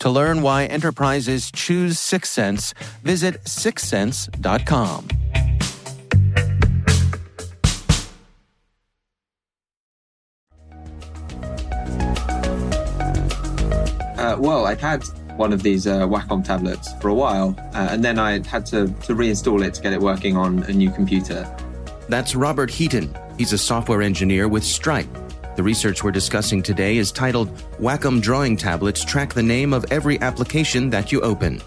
To learn why enterprises choose Syxsense, visit syxsense.com. Uh, well, I've had one of these uh, Wacom tablets for a while, uh, and then I had to, to reinstall it to get it working on a new computer. That's Robert Heaton. He's a software engineer with Stripe. The research we're discussing today is titled Wacom Drawing Tablets Track the Name of Every Application That You Open.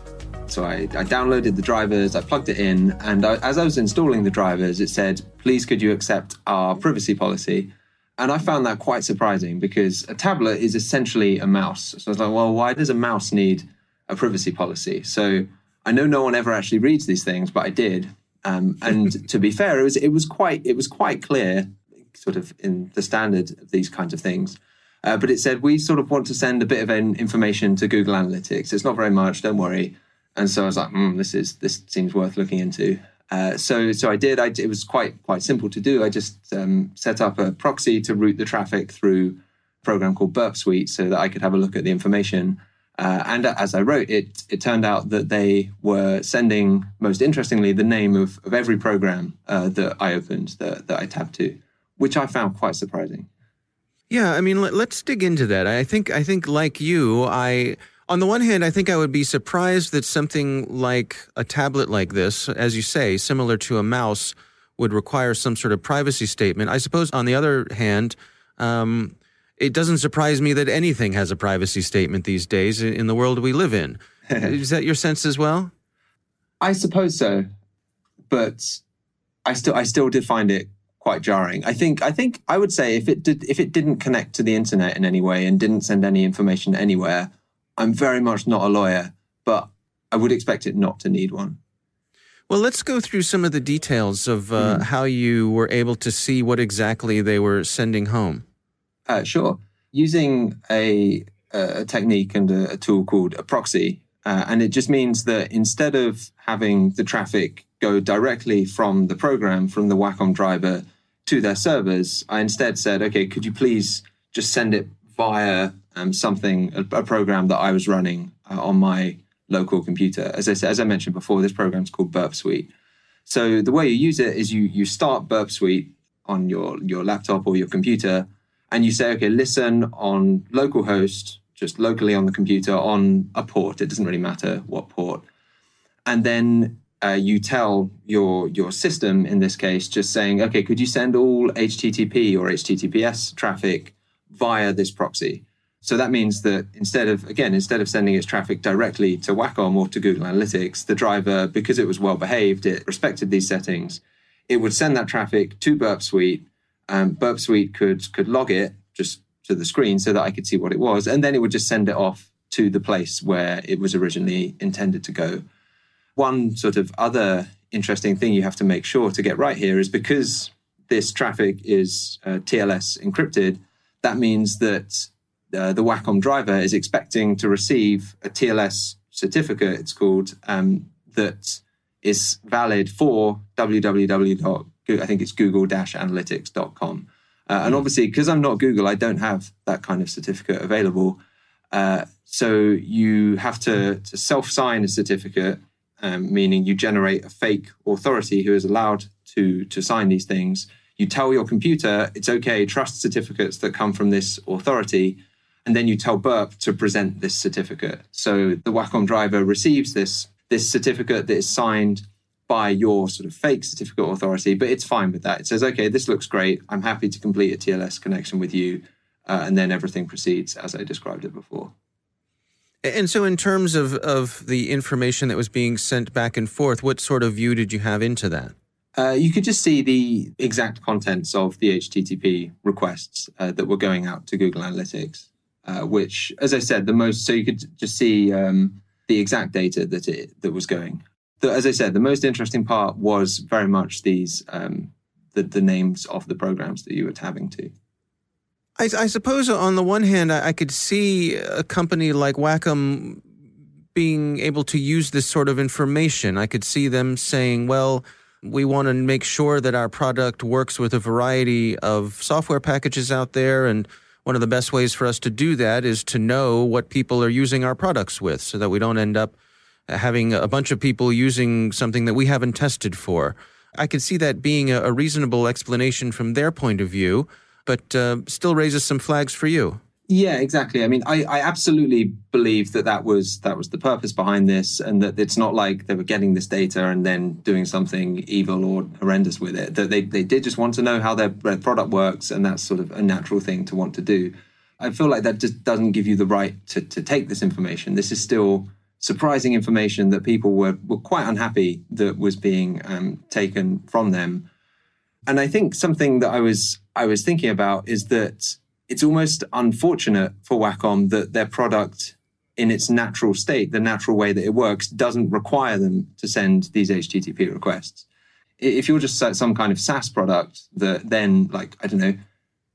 So I, I downloaded the drivers, I plugged it in, and I, as I was installing the drivers, it said, please could you accept our privacy policy? And I found that quite surprising because a tablet is essentially a mouse. So I was like, well, why does a mouse need a privacy policy? So I know no one ever actually reads these things, but I did. Um, and to be fair, it was it was quite it was quite clear, sort of in the standard of these kinds of things. Uh, but it said we sort of want to send a bit of information to Google Analytics. It's not very much, don't worry. And so I was like, mm, this is this seems worth looking into. Uh, so so I did. I, it was quite quite simple to do. I just um, set up a proxy to route the traffic through a program called Burp Suite so that I could have a look at the information. Uh, and as I wrote it, it turned out that they were sending, most interestingly, the name of, of every program uh, that I opened that, that I tabbed to, which I found quite surprising. Yeah, I mean, let, us dig into that. I think I think like you, I on the one hand, I think I would be surprised that something like a tablet like this, as you say, similar to a mouse, would require some sort of privacy statement. I suppose, on the other hand, um, it doesn't surprise me that anything has a privacy statement these days in the world we live in. Is that your sense as well? I suppose so, but I still I still did find it quite jarring. I think I think I would say if it did if it didn't connect to the internet in any way and didn't send any information anywhere, I'm very much not a lawyer, but I would expect it not to need one. Well, let's go through some of the details of uh, mm. how you were able to see what exactly they were sending home. Uh, sure. Using a, a, technique and a, a, tool called a proxy, uh, and it just means that instead of having the traffic go directly from the program, from the Wacom driver to their servers, I instead said, okay, could you please just send it via um, something, a, a, program that I was running uh, on my local computer. As I said, as I mentioned before, this program is called Burp Suite. So the way you use it is you you start Burp Suite on your your laptop or your computer, and you say, okay, listen on localhost, just locally on the computer on a port. It doesn't really matter what port, and then uh, you tell your your system in this case just saying, okay, could you send all HTTP or HTTPS traffic via this proxy? So that means that instead of again instead of sending its traffic directly to Wacom or to Google Analytics, the driver because it was well behaved, it respected these settings, it would send that traffic to Burp Suite. Um, Burp Suite could could log it just to the screen so that I could see what it was, and then it would just send it off to the place where it was originally intended to go. One sort of other interesting thing you have to make sure to get right here is because this traffic is uh, TLS encrypted, that means that uh, the Wacom driver is expecting to receive a TLS certificate, it's called, um, that is valid for www. I think it's google-analytics.com. Uh, and hmm. obviously, because I'm not Google, I don't have that kind of certificate available. Uh, so you have to, to self sign a certificate um, meaning you generate a fake authority who is allowed to, to sign these things. You tell your computer it's okay, trust certificates that come from this authority, and then you tell Burp to present this certificate. So the Wacom driver receives this, this certificate that is signed by your sort of fake certificate authority, but it's fine with that. It says, okay, this looks great. I'm happy to complete a TLS connection with you. Uh, and then everything proceeds as I described it before. And so, in terms of, of the information that was being sent back and forth, what sort of view did you have into that? Uh, you could just see the exact contents of the HTTP requests uh, that were going out to Google Analytics, uh, which, as I said, the most, so you could just see um, the exact data that it that was going. The, as I said, the most interesting part was very much these um, the, the names of the programs that you were tabbing to. I, I suppose on the one hand, I, I could see a company like Wacom being able to use this sort of information. I could see them saying, well, we want to make sure that our product works with a variety of software packages out there. And one of the best ways for us to do that is to know what people are using our products with so that we don't end up having a bunch of people using something that we haven't tested for. I could see that being a, a reasonable explanation from their point of view but uh, still raises some flags for you. Yeah, exactly. I mean, I, I absolutely believe that that was that was the purpose behind this, and that it's not like they were getting this data and then doing something evil or horrendous with it. That they they did just want to know how their, product works, and that's sort of a natural thing to want to do. I feel like that just doesn't give you the right to to take this information. This is still surprising information that people were were quite unhappy that was being um, taken from them and I think something that I was I was thinking about is that it's almost unfortunate for Wacom that their product in its natural state, the natural way that it works, doesn't require them to send these HTTP requests. If you're just some kind of SaaS product that then, like, I don't know,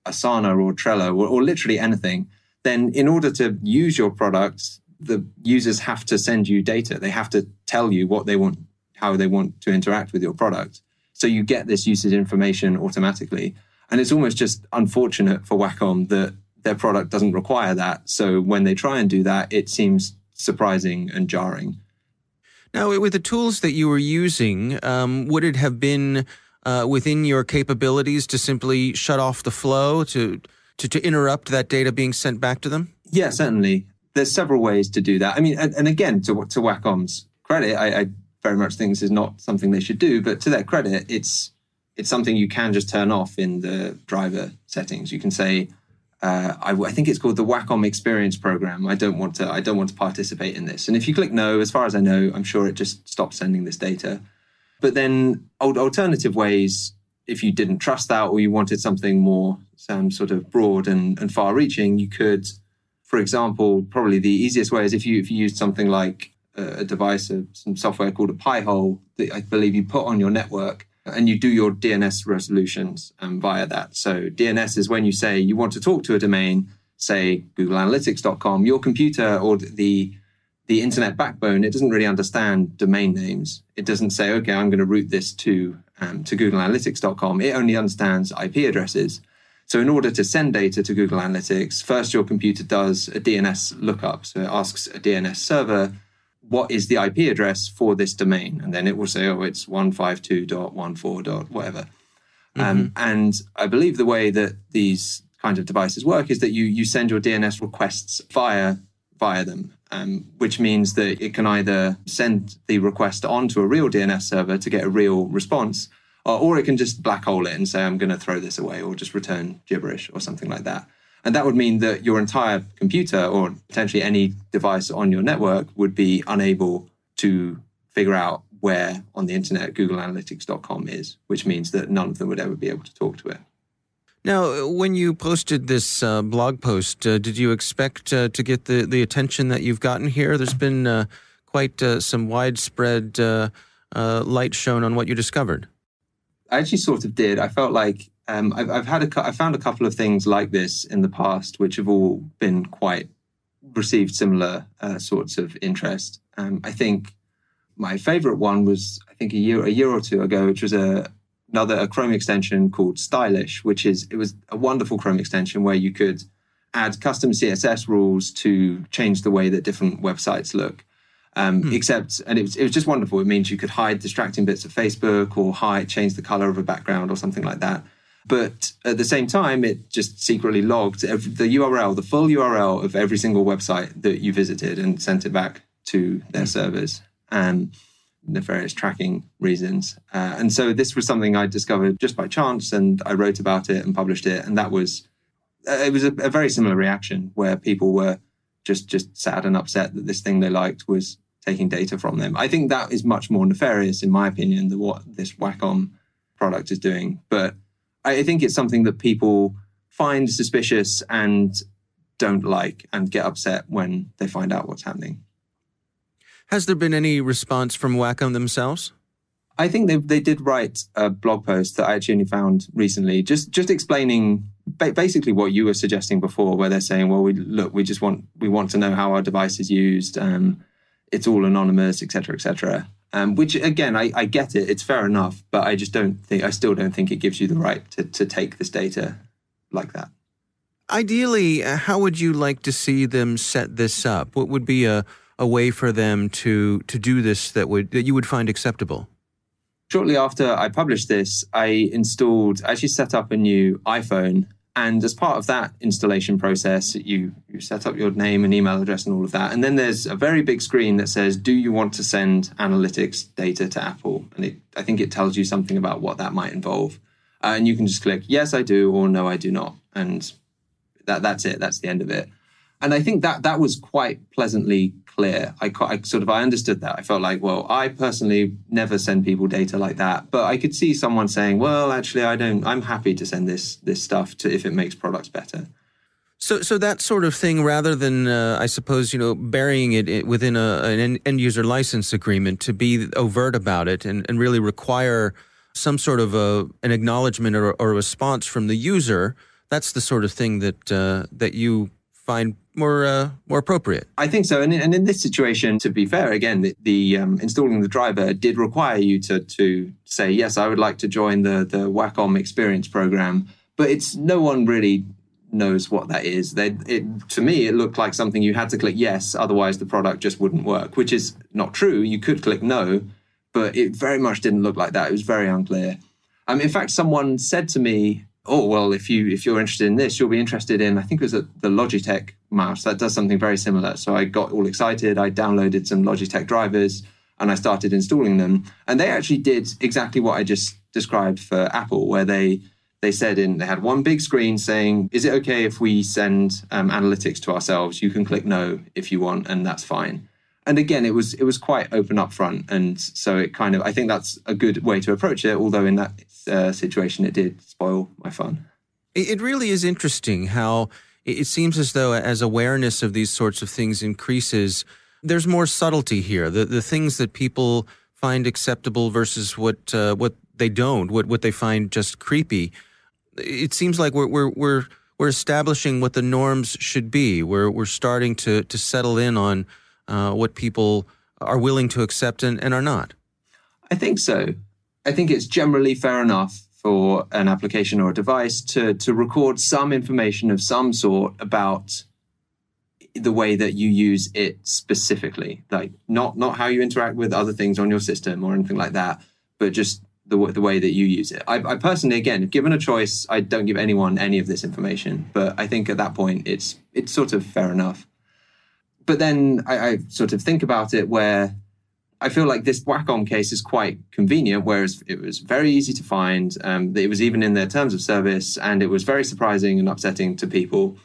Asana or Trello or, or literally anything, then in order to use your product, the users have to send you data. They have to tell you what they want, how they want to interact with your product. So you get this usage information automatically. And it's almost just unfortunate for Wacom that their product doesn't require that. So when they try and do that, it seems surprising and jarring. Now, with the tools that you were using, um, would it have been uh, within your capabilities to simply shut off the flow to, to, to interrupt that data being sent back to them? Yeah, certainly. There's several ways to do that. I mean, and, and again, to to Wacom's credit, I, I very much think this is not something they should do. But to their credit, it's it's something you can just turn off in the driver settings. You can say, uh, I, I, think it's called the Wacom Experience Program. I don't want to. I don't want to participate in this. And if you click no, as far as I know, I'm sure it just stops sending this data. But then alternative ways, if you didn't trust that or you wanted something more sort of broad and, and far-reaching, you could, for example, probably the easiest way is if you if you used something like a device, a, some software called a Pi-hole that I believe you put on your network and you do your DNS resolutions um, via that. So DNS is when you say you want to talk to a domain, say googleanalytics.com, your computer or the the internet backbone, it doesn't really understand domain names. It doesn't say, okay, I'm going to route this to um, to Google Analytics.com, it only understands IP addresses. So, in order to send data to Google Analytics, first your computer does a DNS lookup. So, it asks a DNS server, what is the IP address for this domain? And then it will say, oh, it's 152.14. whatever. Um, mm-hmm. Um, and I believe the way that these kinds of devices work is that you, you send your DNS requests via, via them. Um, which means that it can either send the request onto a real DNS server to get a real response, or, or it can just black hole it and say, I'm going to throw this away, or just return gibberish or something like that. And that would mean that your entire computer or potentially any device on your network would be unable to figure out where on the internet GoogleAnalytics.com is, which means that none of them would ever be able to talk to it. Now, when you posted this uh, blog post, uh, did you expect uh, to get the, the attention that you've gotten here? There's been uh, quite uh, some widespread uh, light shown on what you discovered. I actually sort of did. I felt like um, I've, I've, had a, I found a couple of things like this in the past, which have all been quite received similar uh, sorts of interest. Um, I think my favorite one was I think a year a year or two ago, which was a another a Chrome extension called Stylish, which is it was a wonderful Chrome extension where you could add custom CSS rules to change the way that different websites look. Um, hmm. Except, and it was, it was just wonderful. It means you could hide distracting bits of Facebook or hide, change the color of a background or something like that. But at the same time, it just secretly logged the URL, the full URL of every single website that you visited and sent it back to their mm. servers and nefarious tracking reasons. Uh, and so this was something I discovered just by chance and I wrote about it and published it. And that was, uh, it was a, a very similar reaction where people were just, just sad and upset that this thing they liked was taking data from them. I think that is much more nefarious, in my opinion, than what this Wacom product is doing. But I think it's something that people find suspicious and don't like and get upset when they find out what's happening. Has there been any response from Wacom themselves? I think they they did write a blog post that I actually only found recently, just just explaining basically what you were suggesting before, where they're saying, "Well, we look, we just want we want to know how our device is used. Um, it's all anonymous, etc., etc." Um, which again, I, I, get it. It's fair enough, but I just don't think I still don't think it gives you the right to, to take this data like that. Ideally, uh, how would you like to see them set this up? What would be a, a way for them to to do this that would that you would find acceptable? Shortly after I published this, I installed, I actually set up a new iPhone and as part of that installation process, you, you set up your name and email address and all of that. And then there's a very big screen that says, Do you want to send analytics data to Apple? And it, I think it tells you something about what that might involve. Uh, and you can just click, Yes, I do, or No, I do not. And that, that's it. That's the end of it. And I think that that was quite pleasantly clear. I, I, sort of I understood that. I felt like, well, I personally never send people data like that, but I could see someone saying, well, actually, I don't. I'm happy to send this this stuff to if it makes products better. So, so that sort of thing, rather than uh, I suppose you know burying it within a, an end user license agreement, to be overt about it and, and really require some sort of a, an acknowledgement or, or a response from the user. That's the sort of thing that uh, that you find more uh, more appropriate. I think so, and in, and in this situation, to be fair, again, the, the um, installing the driver did require you to to say yes, I would like to join the the Wacom Experience program, but it's no one really knows what that is. They, it, to me, it looked like something you had to click yes, otherwise the product just wouldn't work, which is not true. You could click no, but it very much didn't look like that. It was very unclear. Um, in fact, someone said to me oh well if you if you're interested in this you'll be interested in i think it was a, the logitech mouse. That does something very similar. So i got all excited. I downloaded some logitech drivers and i started installing them. And they actually did exactly what i just described for apple where they they said in they had one big screen saying is it okay if we send um, analytics to ourselves? You can click no if you want and that's fine and again it was it was quite open up front. And so it kind of i think that's a good way to approach it although in that uh, situation it did spoil my fun. It really is interesting how it seems as though as awareness of these sorts of things increases there's more subtlety here. The the things that people find acceptable versus what uh, what they don't what what they find just creepy. It seems like we're we're we're we're establishing what the norms should be. We're we're starting to to settle in on uh, what people are willing to accept and, and are not. I think so. I think it's generally fair enough for an application or a device to, to record some information of some sort about the way that you use it specifically like not not how you interact with other things on your system or anything like that but just the, the way that you use it I, I personally again given a choice i don't give anyone any of this information but i think at that point it's it's sort of fair enough but then I, I sort of think about it where I feel like this Wacom case is quite convenient, whereas it was very easy to find. Um, it was even in their terms of service, and it was very surprising and upsetting to people.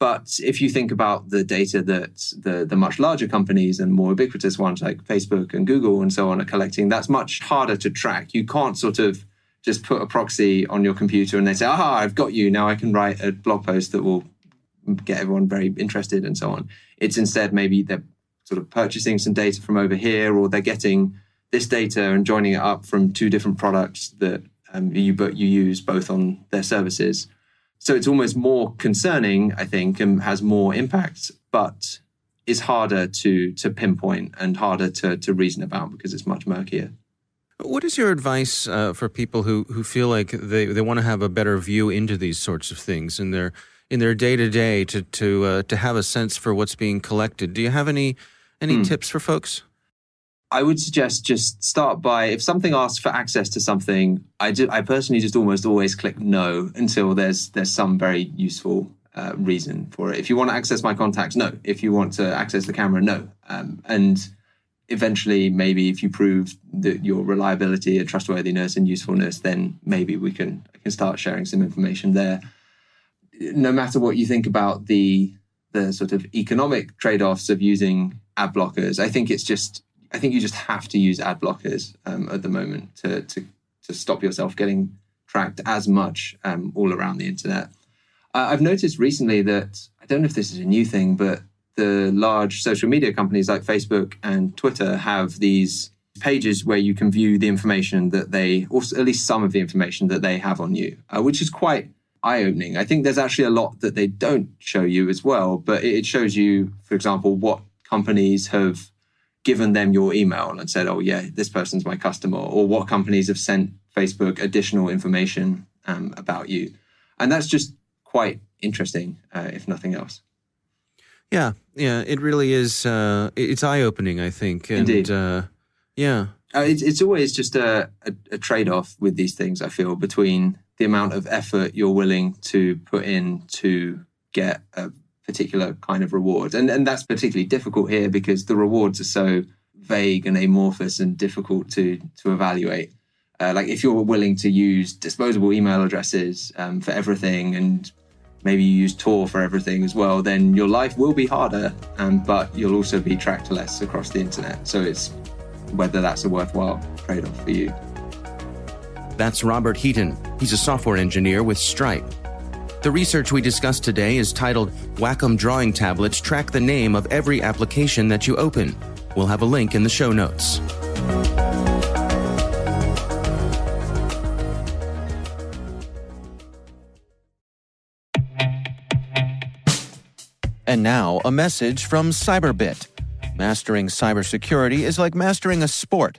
But if you think about the data that the, the much larger companies and more ubiquitous ones like Facebook and Google and so on are collecting, that's much harder to track. You can't sort of just put a proxy on your computer and they say, aha, I've got you. Now I can write a blog post that will get everyone very interested and so on. It's instead maybe they're sort of purchasing some data from over here, or they're getting this data and joining it up from two different products that um, you but you use both on their services. So it's almost more concerning, I think, and has more impact, but is harder to to pinpoint and harder to to reason about because it's much murkier. What is your advice uh, for people who, who feel like they, they want to have a better view into these sorts of things in their in their day to day to to uh, to have a sense for what's being collected? Do you have any any hmm. tips for folks? I would suggest just start by if something asks for access to something, I do, I personally just almost always click no until there's there's some very useful uh, reason for it. If you want to access my contacts, no. If you want to access the camera, no. Um, and eventually, maybe if you prove that your reliability and trustworthiness and usefulness, then maybe we can I can start sharing some information there. No matter what you think about the the sort of economic trade-offs of using ad blockers. I think it's just I think you just have to use ad blockers um, at the moment to, to to stop yourself getting tracked as much um, all around the internet. Uh, I've noticed recently that I don't know if this is a new thing, but the large social media companies like Facebook and Twitter have these pages where you can view the information that they, or at least some of the information that they have on you, uh, which is quite eye opening. I think there's actually a lot that they don't show you as well, but it shows you, for example, what companies have given them your email and said, oh, yeah, this person's my customer, or what companies have sent Facebook additional information um, about you. And that's just quite interesting, uh, if nothing else. Yeah, yeah, it really is. Uh, it's eye opening, I think. And, Indeed. Uh, yeah. Uh, it's, it's always just a, a, a trade off with these things, I feel, between the amount of effort you're willing to put in to get a particular kind of reward. And, and that's particularly difficult here because the rewards are so vague and amorphous and difficult to, to evaluate. Uh, like if you're willing to use disposable email addresses um, for everything and maybe you use Tor for everything as well, then your life will be harder, um, but you'll also be tracked less across the internet. So it's whether that's a worthwhile trade off for you. That's Robert Heaton. He's a software engineer with Stripe. The research we discussed today is titled Wacom Drawing Tablets Track the Name of Every Application That You Open. We'll have a link in the show notes. And now, a message from Cyberbit. Mastering cybersecurity is like mastering a sport.